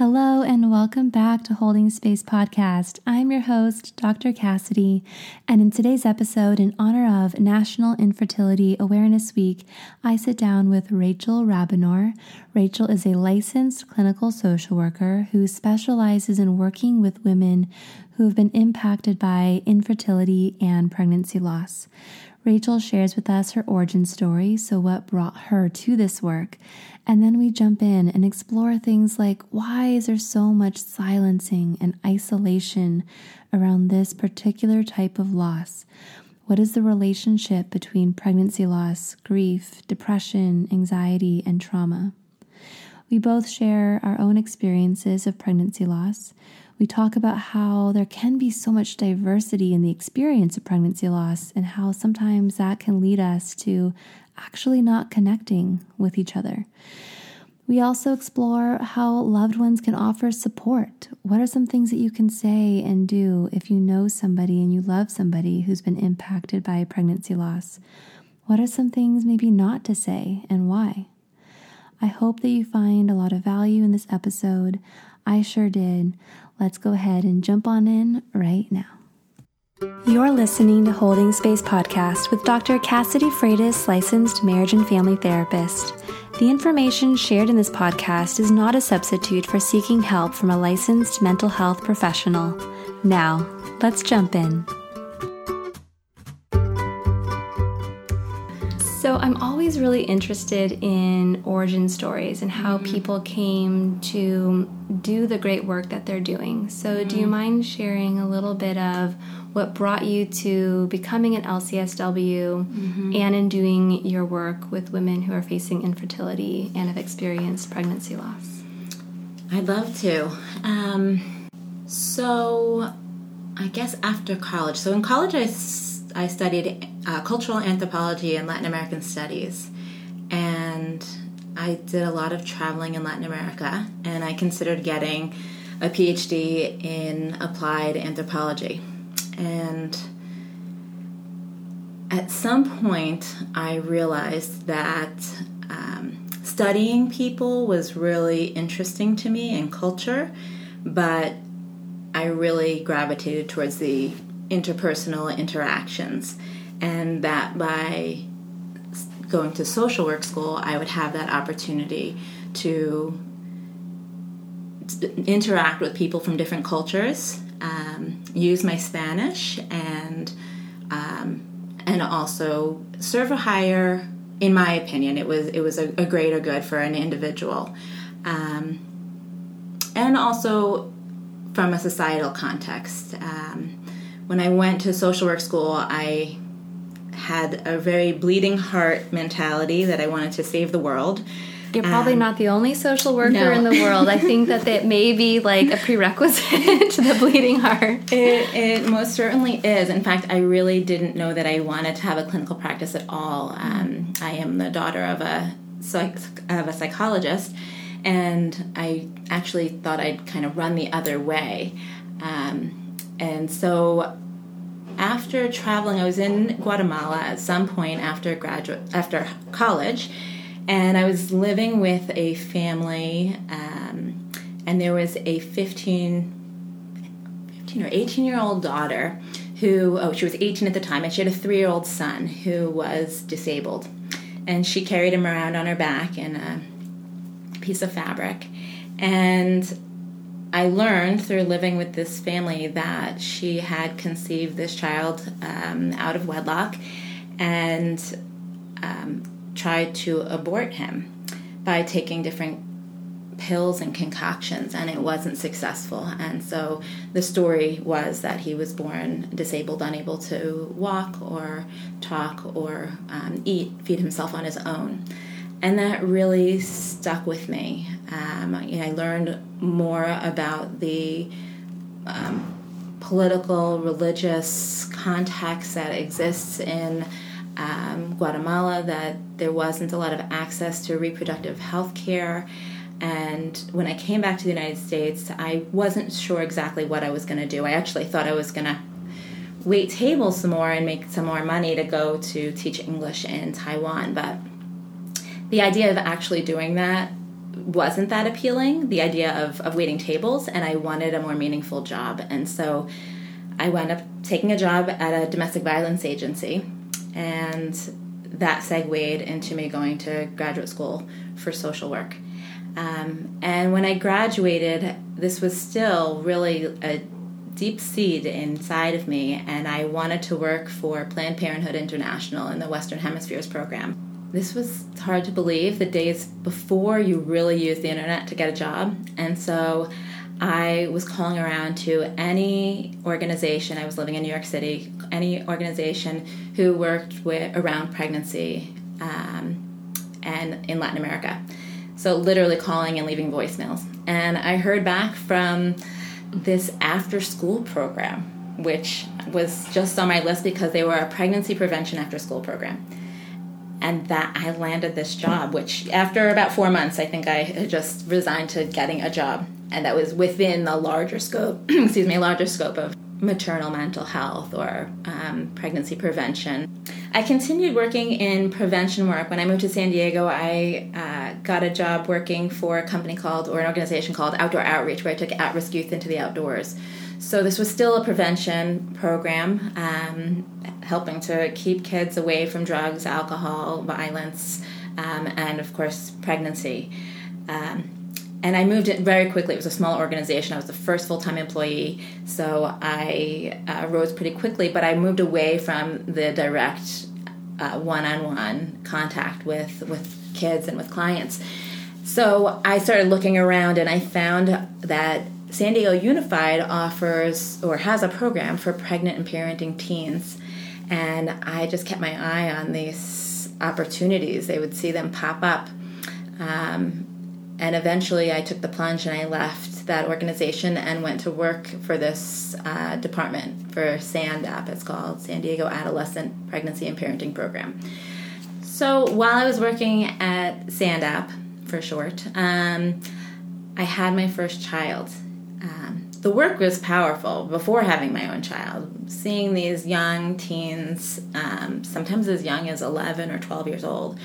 Hello, and welcome back to Holding Space Podcast. I'm your host, Dr. Cassidy, and in today's episode, in honor of National Infertility Awareness Week, I sit down with Rachel Rabinor. Rachel is a licensed clinical social worker who specializes in working with women who have been impacted by infertility and pregnancy loss. Rachel shares with us her origin story, so what brought her to this work, and then we jump in and explore things like why is there so much silencing and isolation around this particular type of loss? What is the relationship between pregnancy loss, grief, depression, anxiety, and trauma? We both share our own experiences of pregnancy loss. We talk about how there can be so much diversity in the experience of pregnancy loss and how sometimes that can lead us to actually not connecting with each other. We also explore how loved ones can offer support. What are some things that you can say and do if you know somebody and you love somebody who's been impacted by a pregnancy loss? What are some things maybe not to say and why? I hope that you find a lot of value in this episode. I sure did. Let's go ahead and jump on in right now. You're listening to Holding Space Podcast with Dr. Cassidy Freitas, licensed marriage and family therapist. The information shared in this podcast is not a substitute for seeking help from a licensed mental health professional. Now, let's jump in. So, I'm always really interested in origin stories and how mm-hmm. people came to do the great work that they're doing. So, mm-hmm. do you mm-hmm. mind sharing a little bit of what brought you to becoming an LCSW mm-hmm. and in doing your work with women who are facing infertility and have experienced pregnancy loss? I'd love to. Um, so, I guess after college, so in college, I I studied uh, cultural anthropology and Latin American studies, and I did a lot of traveling in Latin America, and I considered getting a PhD in applied anthropology. And at some point, I realized that um, studying people was really interesting to me and culture, but I really gravitated towards the interpersonal interactions, and that by going to social work school, I would have that opportunity to interact with people from different cultures, um, use my Spanish, and um, and also serve a higher. In my opinion, it was it was a, a greater good for an individual, um, and also from a societal context. Um, when I went to social work school, I had a very bleeding heart mentality that I wanted to save the world. You're probably um, not the only social worker no. in the world. I think that that may be like a prerequisite to the bleeding heart. It, it, most certainly is. In fact, I really didn't know that I wanted to have a clinical practice at all. Um, I am the daughter of a of a psychologist, and I actually thought I'd kind of run the other way. Um, and so after traveling, I was in Guatemala at some point after graduate after college, and I was living with a family, um, and there was a 15, 15 or 18 year old daughter who, oh, she was 18 at the time, and she had a three year old son who was disabled. And she carried him around on her back in a piece of fabric. And I learned through living with this family that she had conceived this child um, out of wedlock and um, tried to abort him by taking different pills and concoctions, and it wasn't successful. And so the story was that he was born disabled, unable to walk or talk or um, eat, feed himself on his own. And that really stuck with me. Um, you know, I learned more about the um, political, religious context that exists in um, Guatemala, that there wasn't a lot of access to reproductive health care. And when I came back to the United States, I wasn't sure exactly what I was going to do. I actually thought I was going to wait tables some more and make some more money to go to teach English in Taiwan. But the idea of actually doing that wasn't that appealing, the idea of, of waiting tables, and I wanted a more meaningful job. And so I wound up taking a job at a domestic violence agency, and that segued into me going to graduate school for social work. Um, and when I graduated, this was still really a deep seed inside of me, and I wanted to work for Planned Parenthood International in the Western Hemispheres program this was hard to believe the days before you really use the internet to get a job. And so I was calling around to any organization, I was living in New York City, any organization who worked with around pregnancy um, and in Latin America. So literally calling and leaving voicemails. And I heard back from this after school program, which was just on my list because they were a pregnancy prevention after school program and that I landed this job, which after about four months, I think I just resigned to getting a job, and that was within the larger scope, excuse me, larger scope of maternal mental health or um, pregnancy prevention. I continued working in prevention work. When I moved to San Diego, I uh, got a job working for a company called, or an organization called Outdoor Outreach, where I took at risk youth into the outdoors. So this was still a prevention program, um, helping to keep kids away from drugs, alcohol, violence, um, and of course pregnancy. Um, and I moved it very quickly. It was a small organization. I was the first full time employee, so I uh, rose pretty quickly. But I moved away from the direct one on one contact with with kids and with clients. So I started looking around, and I found that San Diego Unified offers or has a program for pregnant and parenting teens. And I just kept my eye on these opportunities. They would see them pop up. Um, and eventually I took the plunge and I left that organization and went to work for this uh, department for SANDAP, it's called San Diego Adolescent Pregnancy and Parenting Program. So while I was working at SANDAP, for short, um, I had my first child um, the work was powerful before having my own child. Seeing these young teens, um, sometimes as young as 11 or 12 years old,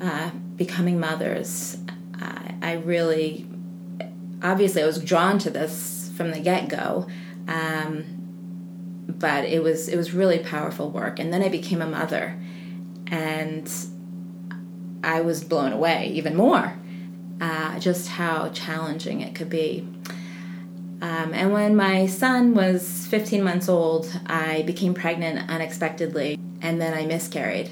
uh, becoming mothers, uh, I really, obviously, I was drawn to this from the get go. Um, but it was it was really powerful work, and then I became a mother, and I was blown away even more, uh, just how challenging it could be. Um, and when my son was 15 months old, I became pregnant unexpectedly, and then I miscarried.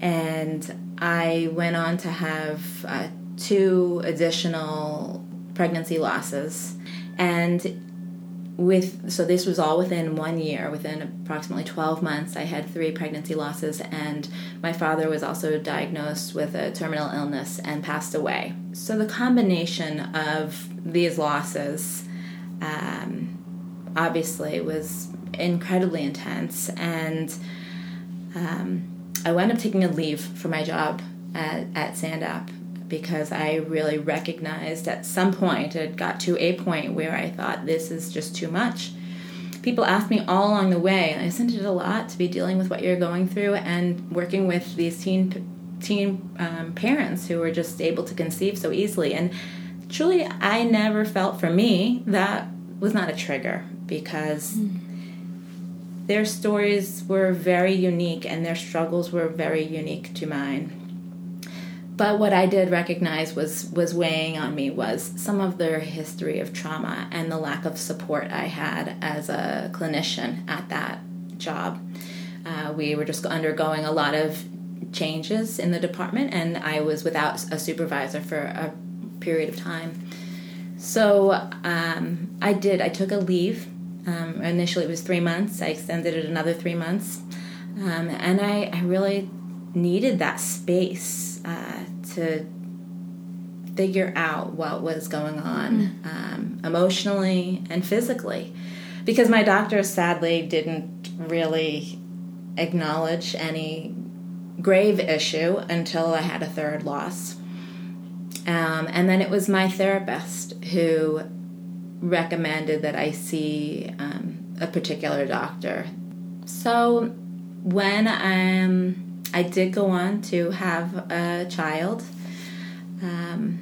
And I went on to have uh, two additional pregnancy losses. And with so this was all within one year within approximately 12 months i had three pregnancy losses and my father was also diagnosed with a terminal illness and passed away so the combination of these losses um, obviously was incredibly intense and um, i wound up taking a leave for my job at, at SANDAP because I really recognized at some point it got to a point where I thought this is just too much. People asked me all along the way, I sent it a lot to be dealing with what you're going through and working with these teen teen um, parents who were just able to conceive so easily. And truly, I never felt for me that was not a trigger because. Mm. Their stories were very unique and their struggles were very unique to mine but what I did recognize was was weighing on me was some of their history of trauma and the lack of support I had as a clinician at that job. Uh, we were just undergoing a lot of changes in the department, and I was without a supervisor for a period of time. So um, I did. I took a leave. Um, initially, it was three months. I extended it another three months, um, and I, I really needed that space uh, to figure out what was going on mm-hmm. um, emotionally and physically. Because my doctor sadly didn't really acknowledge any grave issue until I had a third loss. Um, and then it was my therapist who recommended that I see um, a particular doctor. So when I did go on to have a child. Um,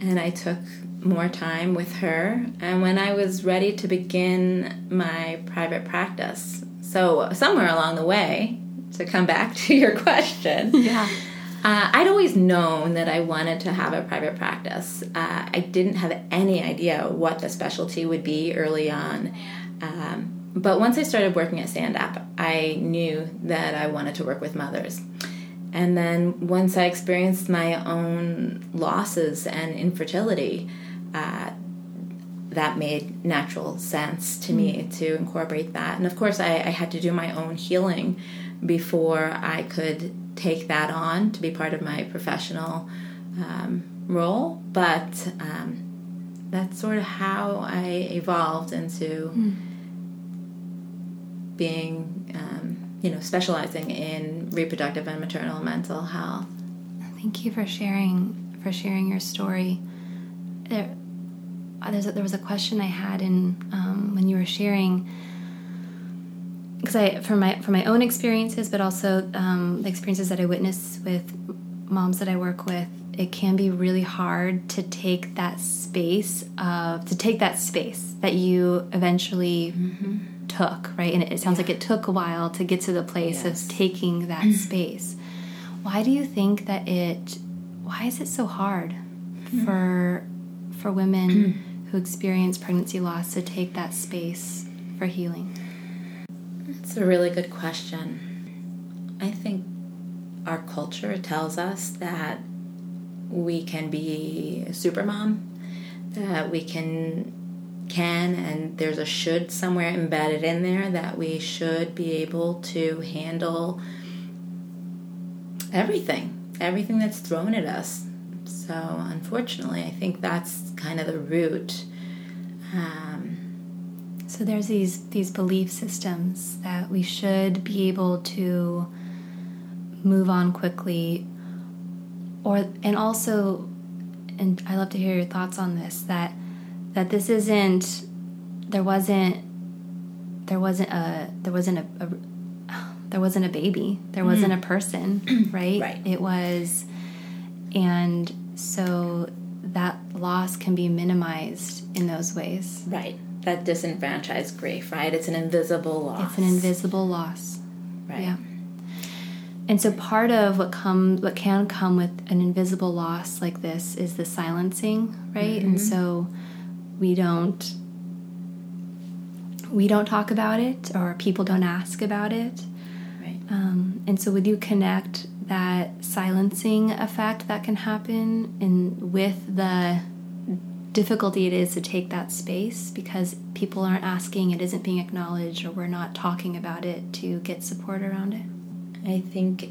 and I took more time with her. And when I was ready to begin my private practice, so somewhere along the way, to come back to your question, yeah. Uh, I'd always known that I wanted to have a private practice. Uh, I didn't have any idea what the specialty would be early on. Um, but once I started working at SANDAP, I knew that I wanted to work with mothers. And then once I experienced my own losses and infertility, uh, that made natural sense to me mm. to incorporate that. And of course, I, I, had to do my own healing before I could take that on to be part of my professional um, role. But um, that's sort of how I evolved into mm. being, um, you know, specializing in reproductive and maternal mental health. Thank you for sharing for sharing your story. There, uh, a, there was a question I had in um, when you were sharing because I from my from my own experiences, but also um, the experiences that I witness with moms that I work with, it can be really hard to take that space of to take that space that you eventually mm-hmm. took, right? And it, it sounds yeah. like it took a while to get to the place yes. of taking that space. Why do you think that it? Why is it so hard mm-hmm. for for women who experience pregnancy loss to take that space for healing? It's a really good question. I think our culture tells us that we can be a that we can can and there's a should somewhere embedded in there that we should be able to handle everything, everything that's thrown at us. So unfortunately, I think that's kind of the root. Um, so there's these these belief systems that we should be able to move on quickly or and also and I love to hear your thoughts on this that that this isn't there wasn't there wasn't a there wasn't a, a there wasn't a baby. There wasn't mm. a person right? Right. It was and so that loss can be minimized in those ways. Right that disenfranchised grief, right? It's an invisible loss. It's an invisible loss. Right. Yeah. And so part of what comes what can come with an invisible loss like this is the silencing, right? Mm-hmm. And so we don't we don't talk about it or people don't ask about it. Right. Um, and so would you connect that silencing effect that can happen in with the difficulty it is to take that space because people aren't asking, it isn't being acknowledged, or we're not talking about it to get support around it? I think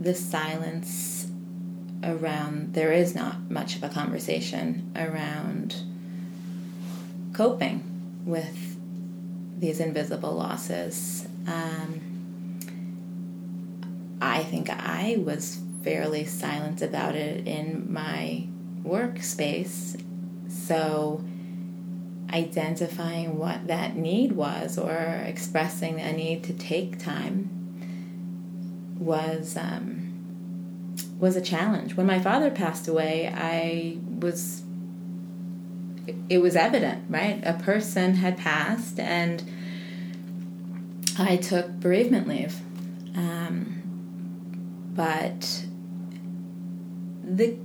the silence around, there is not much of a conversation around coping with these invisible losses. Um, I think I was fairly silent about it in my workspace so, identifying what that need was or expressing a need to take time was um, was a challenge. When my father passed away, I was it was evident, right? A person had passed, and I took bereavement leave. Um, but the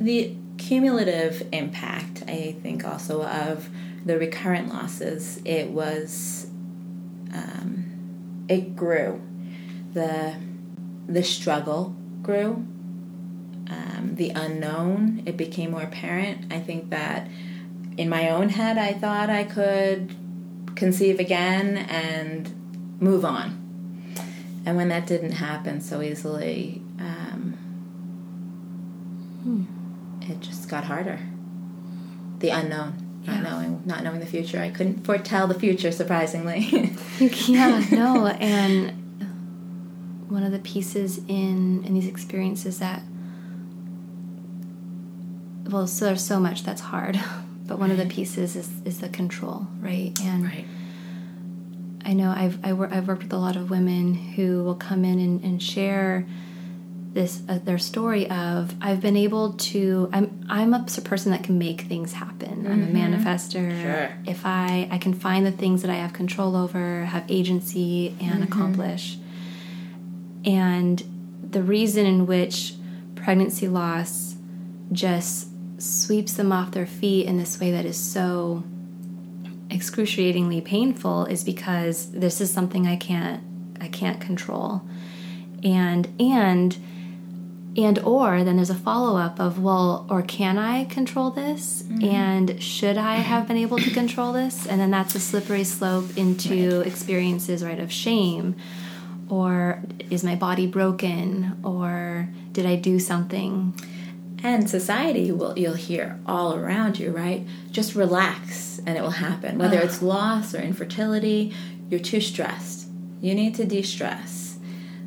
the cumulative impact, I think, also of the recurrent losses, it was, um, it grew. The, the struggle grew. Um, the unknown, it became more apparent. I think that in my own head, I thought I could conceive again and move on. And when that didn't happen so easily, um, hmm it just got harder. The unknown, yeah. not knowing, not knowing the future. I couldn't foretell the future, surprisingly. yeah, no, and one of the pieces in in these experiences that well, so there's so much that's hard, but one right. of the pieces is is the control, right? And right. I know I've I have worked with a lot of women who will come in and, and share this uh, their story of I've been able to I'm I'm a person that can make things happen. Mm-hmm. I'm a mm-hmm. manifester. Sure. If I I can find the things that I have control over, have agency and mm-hmm. accomplish. And the reason in which pregnancy loss just sweeps them off their feet in this way that is so excruciatingly painful is because this is something I can't I can't control. And and and or then there's a follow-up of well or can i control this? Mm-hmm. and should i have been able to control this? And then that's a slippery slope into right. experiences right of shame. Or is my body broken? Or did i do something? And society will you'll hear all around you right? Just relax and it will happen. Whether it's loss or infertility you're too stressed. You need to de-stress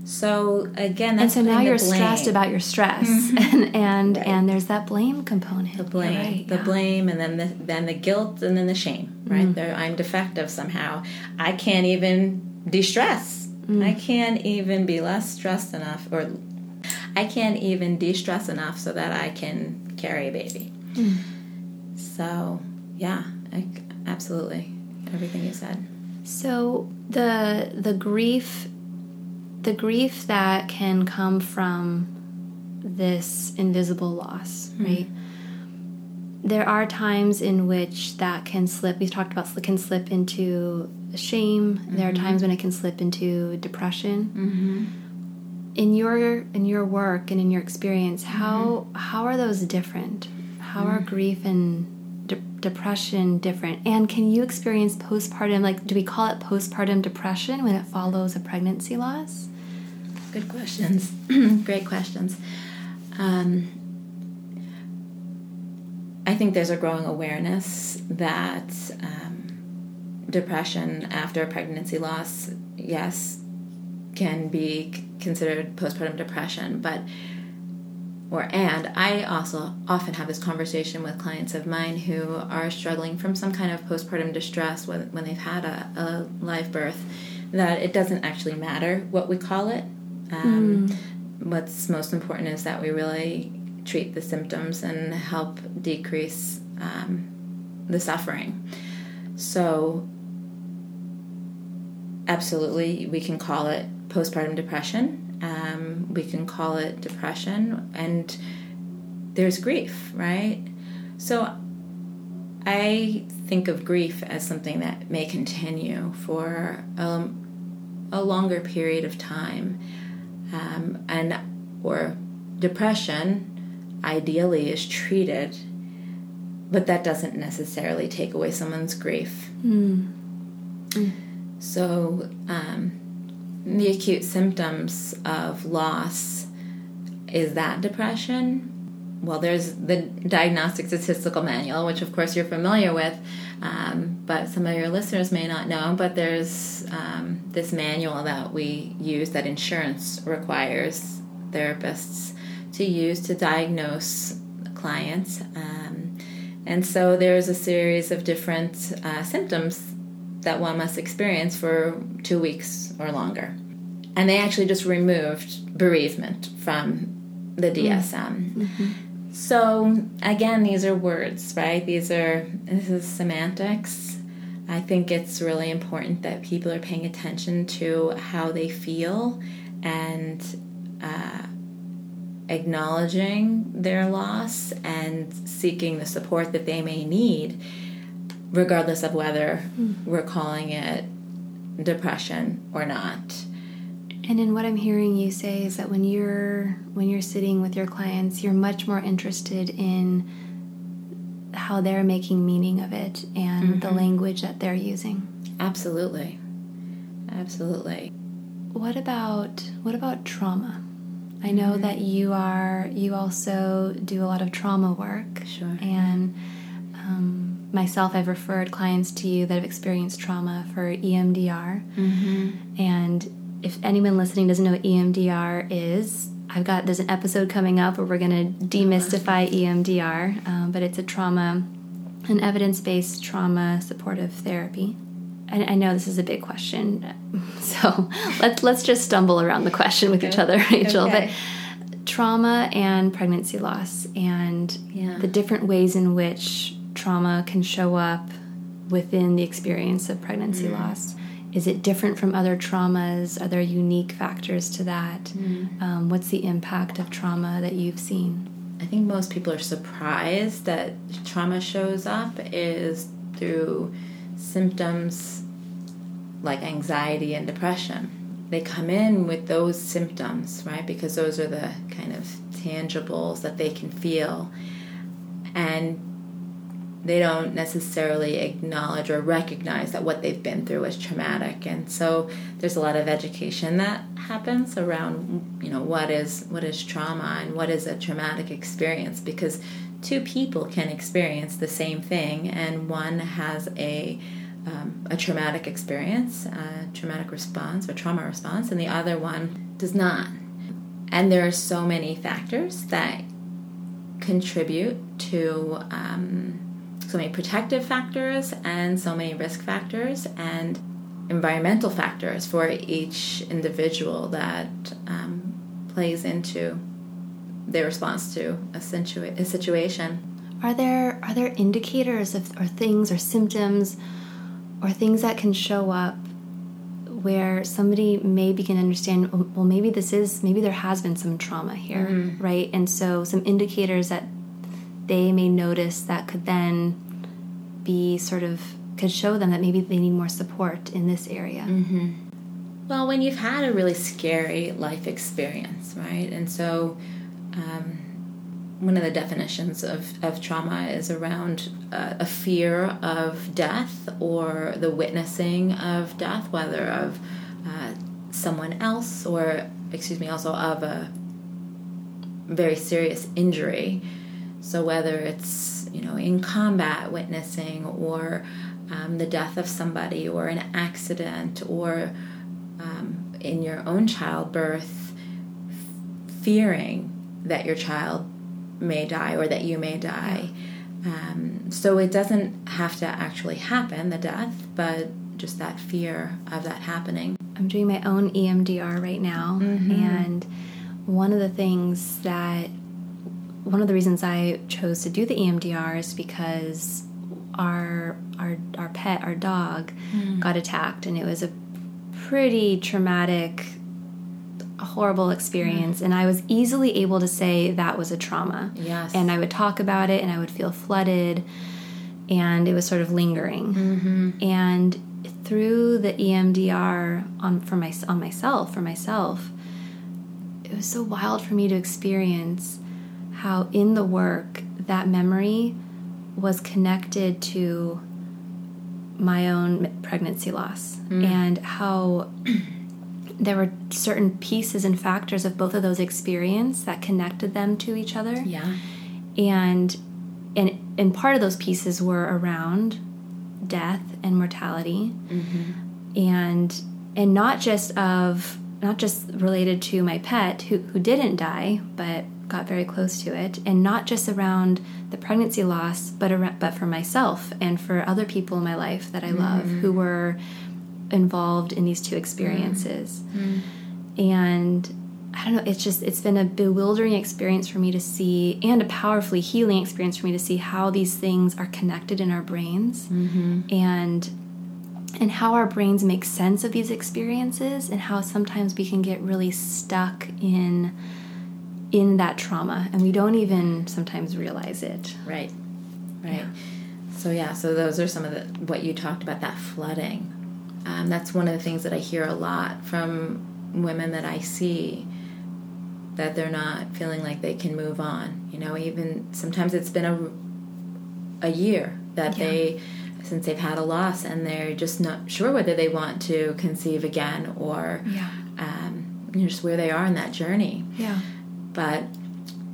so again, and so now you're stressed about your stress, mm-hmm. and and, right. and there's that blame component. The blame, right, the yeah. blame, and then the then the guilt, and then the shame. Right mm. there, I'm defective somehow. I can't even de-stress. Mm. I can't even be less stressed enough, or I can't even de-stress enough so that I can carry a baby. Mm. So yeah, I, absolutely, everything you said. So the the grief the grief that can come from this invisible loss, mm-hmm. right? There are times in which that can slip. We've talked about can slip into shame. Mm-hmm. There are mm-hmm. times when it can slip into depression. Mm-hmm. In your in your work and in your experience, how mm-hmm. how are those different? How are mm-hmm. grief and de- depression different? And can you experience postpartum? Like, do we call it postpartum depression when it follows a pregnancy loss? Good questions. Great questions. Um, I think there's a growing awareness that um, depression after pregnancy loss, yes, can be considered postpartum depression, but or and I also often have this conversation with clients of mine who are struggling from some kind of postpartum distress when, when they've had a, a live birth that it doesn't actually matter what we call it um, mm. What's most important is that we really treat the symptoms and help decrease um, the suffering. So, absolutely, we can call it postpartum depression. Um, we can call it depression, and there's grief, right? So, I think of grief as something that may continue for a, a longer period of time um, and or depression ideally is treated but that doesn't necessarily take away someone's grief mm. Mm. so um, the acute symptoms of loss is that depression well, there's the Diagnostic Statistical Manual, which of course you're familiar with, um, but some of your listeners may not know. But there's um, this manual that we use that insurance requires therapists to use to diagnose clients. Um, and so there's a series of different uh, symptoms that one must experience for two weeks or longer. And they actually just removed bereavement from the DSM. Mm-hmm. So again, these are words, right? These are this is semantics. I think it's really important that people are paying attention to how they feel and uh, acknowledging their loss and seeking the support that they may need, regardless of whether mm. we're calling it depression or not. And in what I'm hearing you say is that when you're when you're sitting with your clients, you're much more interested in how they're making meaning of it and mm-hmm. the language that they're using. Absolutely. Absolutely. What about what about trauma? I know mm-hmm. that you are you also do a lot of trauma work. Sure. And um, myself, I've referred clients to you that have experienced trauma for EMDR. Mm-hmm. And if anyone listening doesn't know what EMDR is, I've got there's an episode coming up where we're going to demystify EMDR, um, but it's a trauma, an evidence-based trauma supportive therapy. I, I know this is a big question, so let's let's just stumble around the question with okay. each other, Rachel. Okay. But trauma and pregnancy loss and Yeah. the different ways in which trauma can show up within the experience of pregnancy Mm. loss. Is it different from other traumas? Are there unique factors to that? Mm. Um, what's the impact of trauma that you've seen? I think most people are surprised that trauma shows up is through symptoms like anxiety and depression. They come in with those symptoms, right? Because those are the kind of tangibles that they can feel. And they don't necessarily acknowledge or recognize that what they've been through is traumatic. And so there's a lot of education that happens around you know what is what is trauma and what is a traumatic experience because two people can experience the same thing and one has a um, a traumatic experience a traumatic response or trauma response and the other one does not. And there are so many factors that contribute to um, so many protective factors and so many risk factors and environmental factors for each individual that um, plays into their response to a, situa- a situation. Are there are there indicators of or things or symptoms or things that can show up where somebody may begin to understand "Oh, well maybe this is maybe there has been some trauma here right and so some indicators that they may notice that could then be sort of could show them that maybe they need more support in this area Well, when you've had a really scary life experience, right? And so, um, one of the definitions of, of trauma is around uh, a fear of death or the witnessing of death, whether of uh, someone else or, excuse me, also of a very serious injury. So, whether it's, you know, in combat witnessing or um, the death of somebody or an accident or um, in your own childbirth, f- fearing that your child may die or that you may die. Um, so it doesn't have to actually happen, the death, but just that fear of that happening. I'm doing my own EMDR right now, and one of the things that one of the reasons I chose to do the EMDR is because our our our pet, our dog, mm. got attacked, and it was a pretty traumatic, horrible experience. Mm. And I was easily able to say that was a trauma. Yes. And I would talk about it, and I would feel flooded, and it was sort of lingering. Mm-hmm. And through the EMDR on for my on myself for myself, it was so wild for me to experience how in the work that memory was connected to my own pregnancy loss mm. and how there were certain pieces and factors of both of those experiences that connected them to each other. Yeah. and and and part of those pieces were around death and mortality. Mm-hmm. And and not just of not just related to my pet who, who didn't die but got very close to it and not just around the pregnancy loss but around, but for myself and for other people in my life that I love mm-hmm. who were involved in these two experiences. Mm-hmm. And I don't know, it's just, it's been a bewildering experience for me to see and a powerfully healing experience for me to see how these things are connected in our brains mm-hmm. and and how our brains make sense of these experiences and how sometimes we can get really stuck in in that trauma and we don't even sometimes realize it. Right. Right. So yeah, so those are some of the what you talked about that flooding. Um, that's one of the things that I hear a lot from women that I see that they're not feeling like they can move on. You know, even sometimes it's been a a year that Yeah. they since they've had a loss and they're just not sure whether they want to conceive again or Yeah. um, you know, just where they are in that journey Yeah. But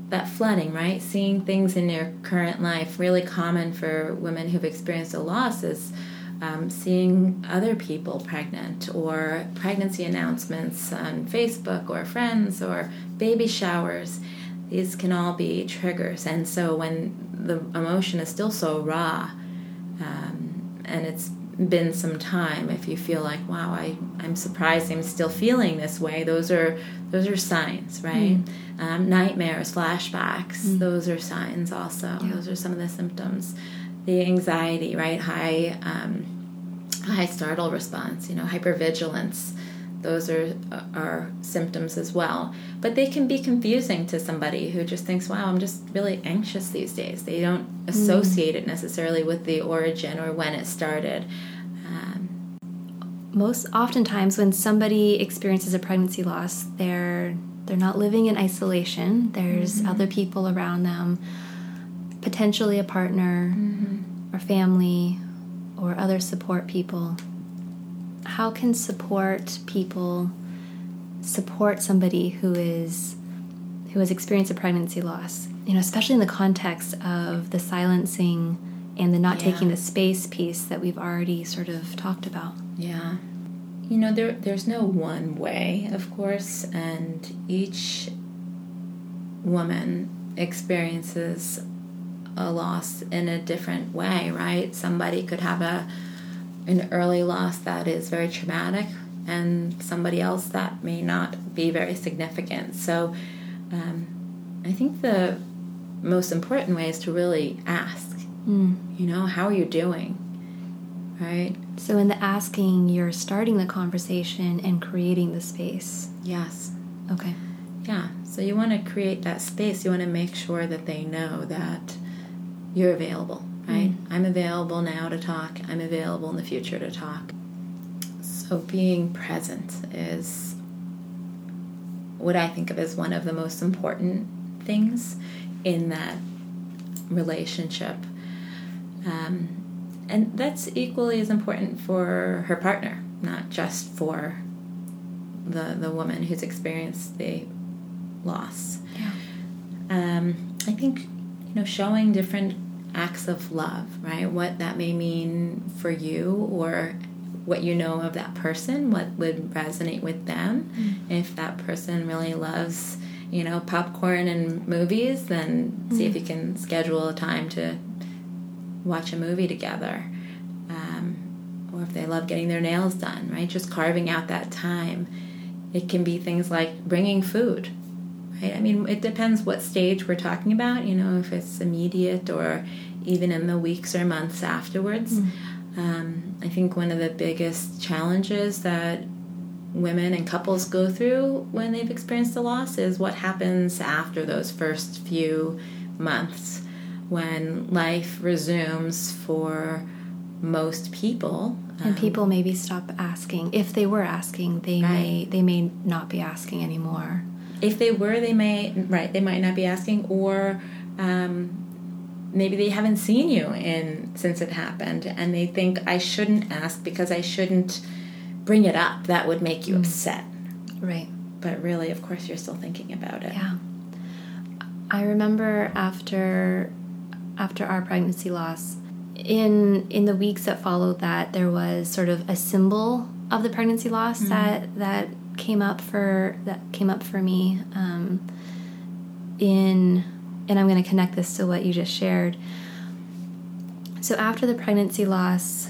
that flooding, right? Seeing things in your current life, really common for women who've experienced a loss, is um, seeing other people pregnant or pregnancy announcements on Facebook or friends or baby showers. These can all be triggers. And so when the emotion is still so raw um, and it's been some time if you feel like wow I, i'm surprised i'm still feeling this way those are those are signs right mm. um, nightmares flashbacks mm. those are signs also yeah. those are some of the symptoms the anxiety right high um, high startle response you know hypervigilance those are are symptoms as well but they can be confusing to somebody who just thinks wow i'm just really anxious these days they don't mm. associate mm. it necessarily with the origin or when it started most oftentimes when somebody experiences a pregnancy loss they're they're not living in isolation there's mm-hmm. other people around them potentially a partner mm-hmm. or family or other support people how can support people support somebody who is who has experienced a pregnancy loss you know especially in the context of the silencing and the not yeah. taking the space piece that we've already sort of talked about yeah you know there there's no one way of course and each woman experiences a loss in a different way right somebody could have a an early loss that is very traumatic and somebody else that may not be very significant. So um, I think the most important way is to really ask, mm. You know, how are you doing? Right? So, in the asking, you're starting the conversation and creating the space. Yes. Okay. Yeah. So, you want to create that space. You want to make sure that they know that you're available right? Mm. I'm available now to talk, I'm available in the future to talk. So, being present is what I think of as one of the most important things in that relationship. Um, and that's equally as important for her partner, not just for the, the woman who's experienced the loss. Yeah. Um, I think you know showing different acts of love, right? What that may mean for you or what you know of that person, what would resonate with them. Mm-hmm. If that person really loves, you know, popcorn and movies, then mm-hmm. see if mm. you can schedule a time to watch a movie together. Um, or if they love getting their nails done, right? Just carving out that time. It can be things like bringing food, right? I mean, it depends what stage we're talking about, you know, if it's immediate or even in the weeks or months afterwards. Mm. Um, I think one of the biggest challenges that women and couples go through when they've experienced a loss is what happens after those first few months when life resumes for most people and um, people maybe stop asking. If they were asking they right. may they may not be asking anymore. If they were they may right they might not be asking or um, maybe they haven't seen you in since it happened and they think I shouldn't ask because I shouldn't bring it up. That would make you mm. upset. Right. But really of course you're still thinking about it. Yeah. I remember after after our pregnancy loss in in the weeks that followed that there was sort of a symbol of the pregnancy loss mm that that came up for that came up for me um, in and I'm going to connect this to what you just shared. So after the pregnancy loss,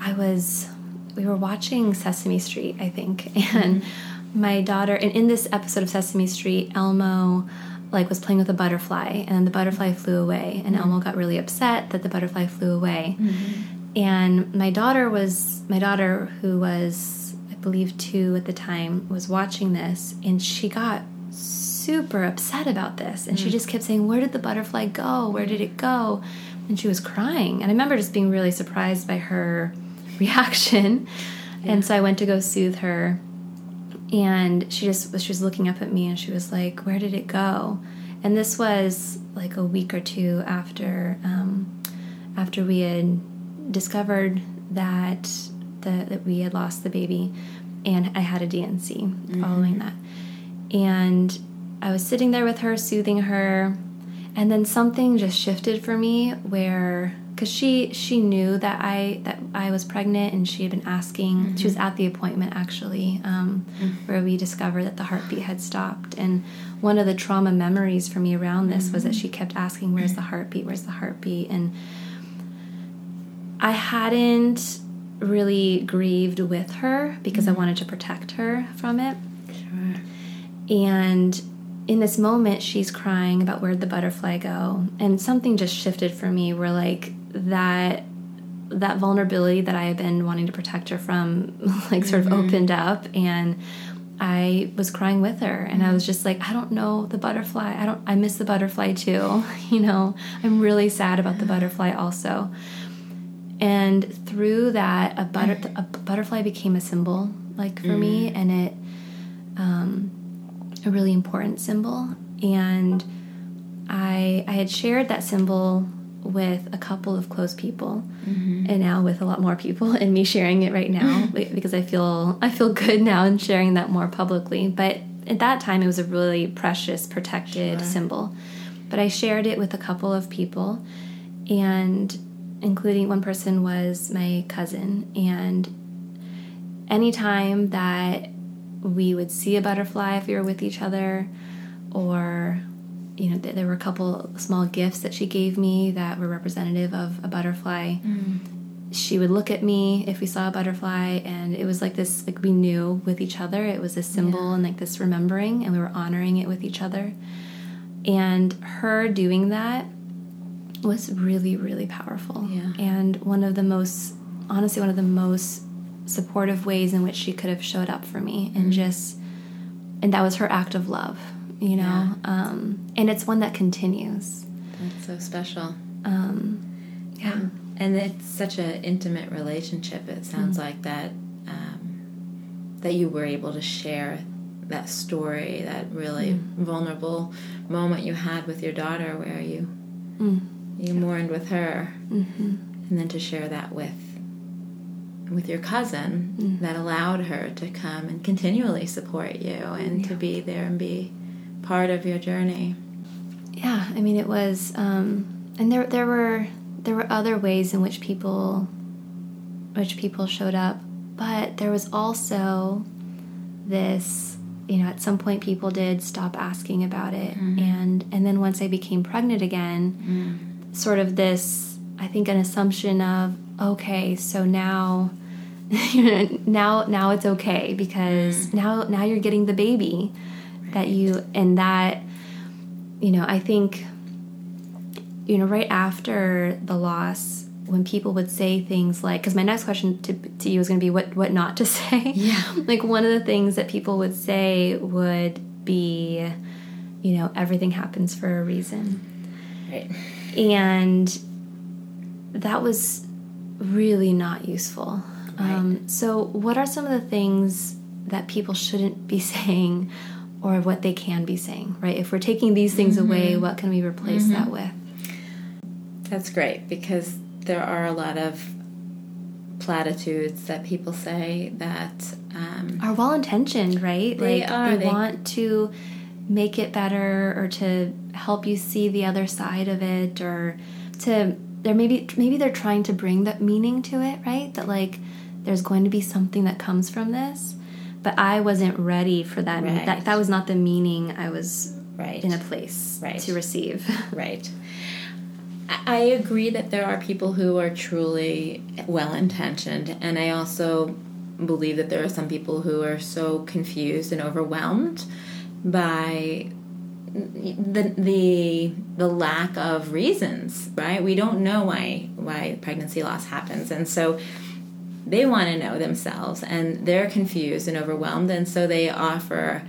I was we were watching Sesame Street, I think, and mm-hmm. my daughter and in this episode of Sesame Street, Elmo like was playing with a butterfly and the butterfly flew away and mm-hmm. Elmo got really upset that the butterfly flew away. Mm-hmm. And my daughter was my daughter who was I believe 2 at the time was watching this and she got super upset about this. And mm. she just kept saying, Where did the butterfly go? Where did it go? And she was crying. And I remember just being really surprised by her reaction. Yeah. And so I went to go soothe her. And she just was she was looking up at me and she was like, Where did it go? And this was like a week or two after um, after we had discovered that the, that we had lost the baby and I had a D&C mm-hmm. following that. And I was sitting there with her, soothing her, and then something just shifted for me where because she she knew that I that I was pregnant and she had been asking. Mm-hmm. She was at the appointment actually, um, mm-hmm. where we discovered that the heartbeat had stopped. And one of the trauma memories for me around this mm-hmm. was that mm-hmm. she kept asking, "Where's the heartbeat? Where's the heartbeat?" and I hadn't really grieved with her because I wanted to protect her from it. Sure. And in this moment, she's crying about where'd the butterfly go, and something just shifted for me. Where like that that vulnerability that I had been wanting to protect her from, like sort of mm-hmm. opened up, and I was crying with her, and I was just like, I don't know the butterfly. I don't. I miss the butterfly too. You know, I'm really sad about the butterfly also. And through that, a butter mm. a butterfly became a symbol, like for me, mm. and it. Um, a really important symbol and I I had shared that symbol with a couple of close people Mm-hmm. and now with a lot more people and me sharing it right now because I feel I feel good now in sharing that more publicly but at that time it was a really precious protected Sure. symbol but I shared it with a couple of people and including one person was my cousin and anytime that we would see a butterfly if we were with each other or you know th- there were a couple small gifts that she gave me that were representative of a butterfly. Mm. She would look at me if we saw a butterfly and it was like this like we knew with each other. It was a symbol Yeah. and like this remembering and we were honoring it with each other. And her doing that was really really powerful. Yeah. and one of the most honestly one of the most supportive ways in which she could have showed up for me and mm. just and that was her act of love you know Yeah. um, and it's one that continues That's so special. um, yeah And it's such an intimate relationship. It sounds like that um, that you were able to share that story, that really vulnerable moment you had with your daughter, where you Mm. you mourned with her, hmm and then to share that with with your cousin, Mm. that allowed her to come and continually support you and to be there and be part of your journey. yeah i mean it was um, and there there were there were other ways in which people which people showed up but there was also this you know at some point people did stop asking about it. Mm-hmm. And and then once i became pregnant again mm. sort of this i think an assumption of okay so now you know, now now it's okay because mm. now now you're getting the baby that you and that you know i think you know right after the loss when people would say things like because my next question to, to you was going to be what what not to say Yeah. like one of the things that people would say would be you know everything happens for a reason Right. and that was really not useful. Um, so, what are some of the things that people shouldn't be saying, or what they can be saying? Right? If we're taking these things away, what can we replace that with? That's great because there are a lot of platitudes that people say that um, Are well intentioned, right? They like are. they They- want to make it better, or to help you see the other side of it, or to they're maybe maybe they're trying to bring that meaning to it, right? That like there's going to be something that comes from this. But I wasn't ready for that. Right. That that was not the meaning I was right in a place Right. to receive. right. I I agree that there are people who are truly well intentioned, and I also believe that there are some people who are so confused and overwhelmed by the the the lack of reasons. Right? We don't know why why pregnancy loss happens, and so they want to know themselves, and they're confused and overwhelmed, and so they offer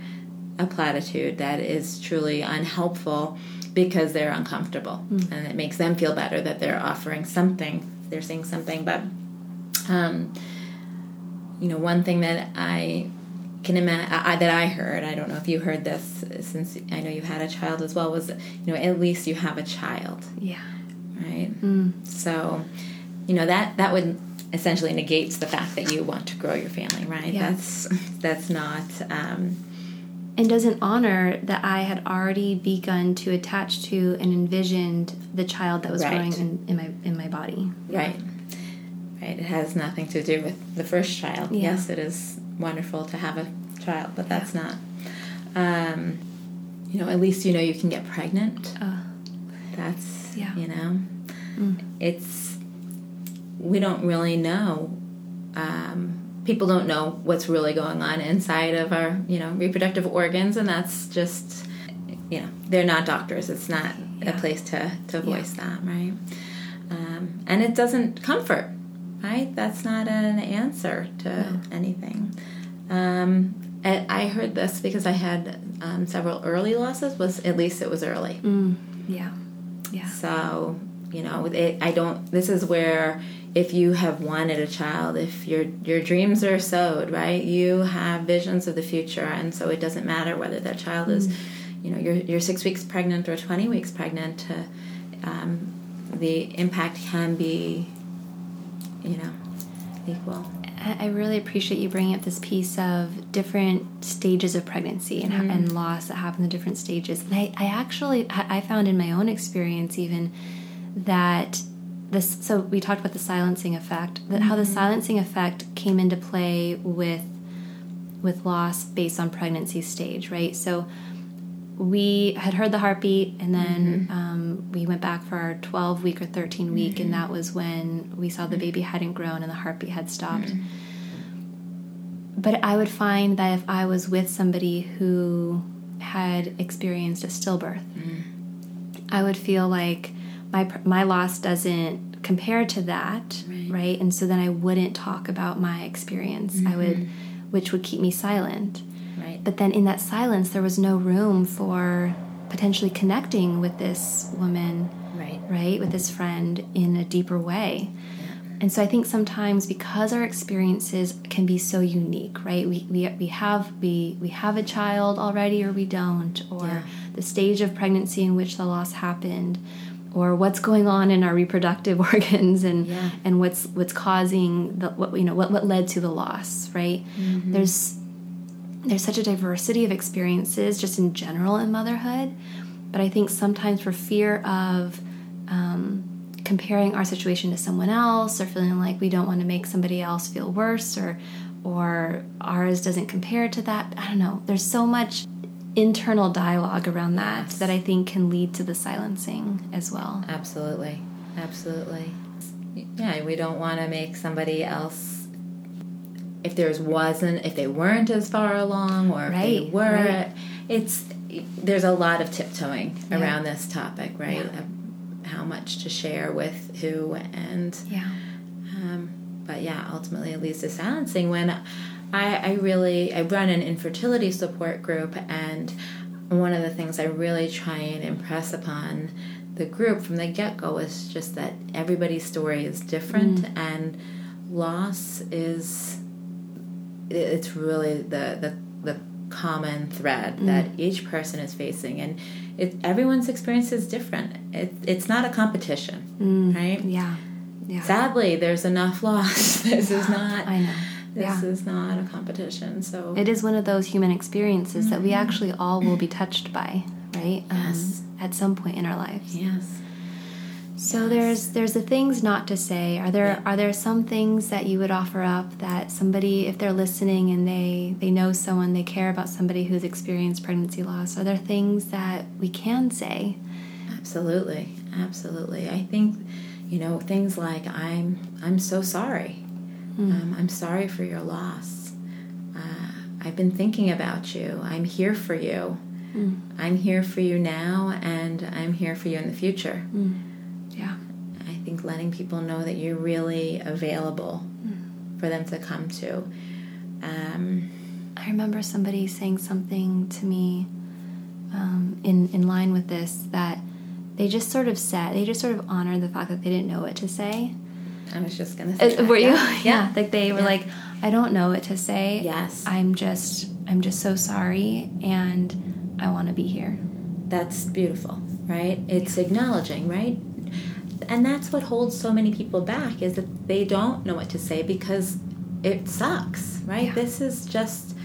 a platitude that is truly unhelpful because they're uncomfortable. And it makes them feel better that they're offering something they're saying something. But um, you know one thing that i can imagine that i heard i don't know if you heard this since i know you had a child as well was you know at least you have a child. Yeah. right? Mm. so you know that that would essentially negates the fact that you want to grow your family right Yeah. that's that's not um, and doesn't honor that I had already begun to attach to and envisioned the child that was Right. growing in, in my in my body. Right. Right. It has nothing to do with the first child. Yeah. Yes, it is wonderful to have a child, but that's not. Um, you know, at least you know you can get pregnant. Uh, That's Yeah. you know, Mm. it's we don't really know. Um, people don't know what's really going on inside of our, you know, reproductive organs, and that's just, you know, they're not doctors. It's not yeah. a place to to voice yeah. that, right? Um, and it doesn't comfort, right? That's not an answer to no. anything. Um, I heard this because I had um, several early losses. Was at least it was early. Mm, yeah, yeah. So you know, it, I don't. This is where if you have wanted a child, if your your dreams are sowed, right, you have visions of the future, and so it doesn't matter whether that child is, mm. you know, you're you're six weeks pregnant or twenty weeks pregnant. To, um, the impact can be, you know, equal. I really appreciate you bringing up this piece of different stages of pregnancy and, mm-hmm. and loss that happen in different stages. And I, I actually I found in my own experience even that this. So we talked about the silencing effect. That mm-hmm. how the mm-hmm. silencing effect came into play with with loss based on pregnancy stage, right? So we had heard the heartbeat and then mm-hmm. um, we went back for our 12 week or 13 week mm-hmm. and that was when we saw the baby hadn't grown and the heartbeat had stopped mm-hmm. but i would find that if i was with somebody who had experienced a stillbirth mm-hmm. i would feel like my my loss doesn't compare to that right, right? and so then i wouldn't talk about my experience i would mm-hmm. which would keep me silent Right. But then in that silence, there was no room for potentially connecting with this woman, right? Right, with this friend in a deeper way. And so I think sometimes because our experiences can be so unique, right? We, we, we have we, we have a child already or we don't, or yeah. the stage of pregnancy in which the loss happened, or what's going on in our reproductive organs and yeah. and what's what's causing the what you know what, what led to the loss, right? Mm-hmm. There's there's such a diversity of experiences just in general in motherhood but i think sometimes for fear of um, comparing our situation to someone else or feeling like we don't want to make somebody else feel worse or or ours doesn't compare to that i don't know there's so much internal dialogue around that that i think can lead to the silencing as well absolutely absolutely yeah we don't want to make somebody else if there's wasn't if they weren't as far along or if they were right. it's there's a lot of tiptoeing yeah. around this topic right yeah. how much to share with who and yeah um, but yeah ultimately it leads to silencing when I, I really I run an infertility support group and one of the things I really try and impress upon the group from the get-go is just that everybody's story is different mm. and loss is it's really the the, the common thread mm. that each person is facing and it, everyone's experience is different it, it's not a competition mm. right yeah yeah sadly there's enough loss this is not i know this yeah. is not a competition so it is one of those human experiences mm-hmm. that we mm-hmm. actually all will be touched by right yes. Um, at some point in our lives yes so yes. there's there's the things not to say. Are there yeah. are there some things that you would offer up that somebody if they're listening and they they know someone they care about somebody who's experienced pregnancy loss, are there things that we can say? Absolutely. Absolutely. I think you know things like I'm I'm so sorry. Mm. Um, I'm sorry for your loss. Uh, I've been thinking about you. I'm here for you. Mm. I'm here for you now, and I'm here for you in the future. Mm yeah. I think letting people know that you're really available mm. for them to come to. Um, I remember somebody saying something to me um, in in line with this that they just sort of said they just sort of honored the fact that they didn't know what to say. I was just gonna say. Were you? Yeah. yeah. Like they were yeah. like, I don't know what to say. Yes. I'm just I'm just so sorry, and I want to be here. That's beautiful, right? It's yeah. acknowledging, right? and that's what holds so many people back is that they don't know what to say because it sucks right this is just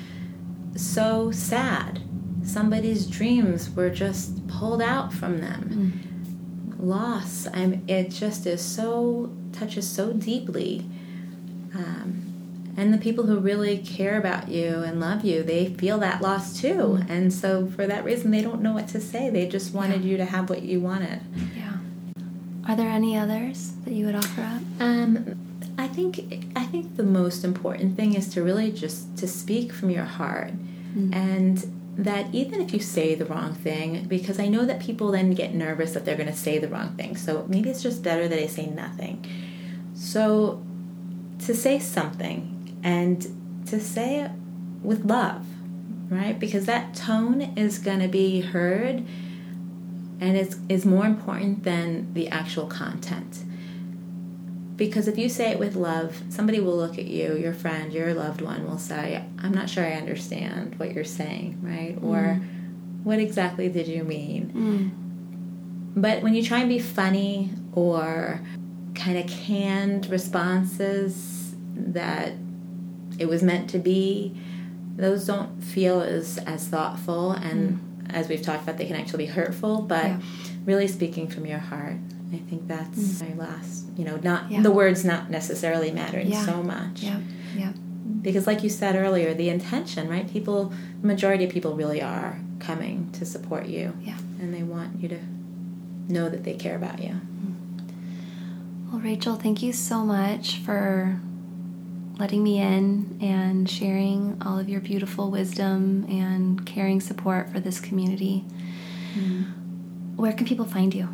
so sad somebody's dreams were just pulled out from them mm. loss I'm, it just is so touches so deeply um, and the people who really care about you and love you they feel that loss too mm. and so for that reason they don't know what to say they just wanted yeah. you to have what you wanted yeah are there any others that you would offer up? Um, I think I think the most important thing is to really just to speak from your heart, mm. and that even if you say the wrong thing, because I know that people then get nervous that they're going to say the wrong thing. So maybe it's just better that I say nothing. So to say something and to say it with love, right? Because that tone is going to be heard and it's is more important than the actual content. Because if you say it with love, somebody will look at you, your friend, your loved one will say, I'm not sure I understand what you're saying, right? Mm. Or what exactly did you mean? Mm. But when you try and be funny or kind of canned responses that it was meant to be, those don't feel as, as thoughtful and mm. as we've talked about, they can actually be hurtful, but yeah. really speaking from your heart. I think that's mm. my last, you know, not yeah. the words not necessarily mattering yeah. so much. Yeah. Yeah. Because like you said earlier, the intention, right? People majority of people really are coming to support you. Yeah. And they want you to know that they care about you. Well, Rachel, thank you so much for letting me in and sharing all of your beautiful wisdom and caring support for this community. Mm. Where can people find you?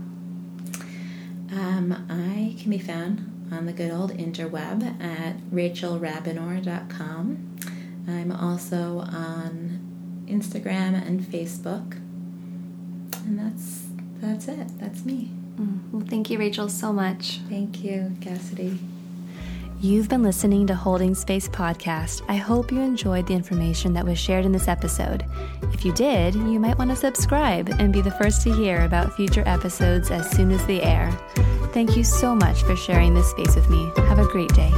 Um, I can be found on the good old interweb at rachelrabinor.com. I'm also on Instagram and Facebook. And that's that's it. That's me. Well, thank you, Rachel, so much. Thank you, Cassidy. You've been listening to Holding Space Podcast. I hope you enjoyed the information that was shared in this episode. If you did, you might want to subscribe and be the first to hear about future episodes as soon as they air. Thank you so much for sharing this space with me. Have a great day.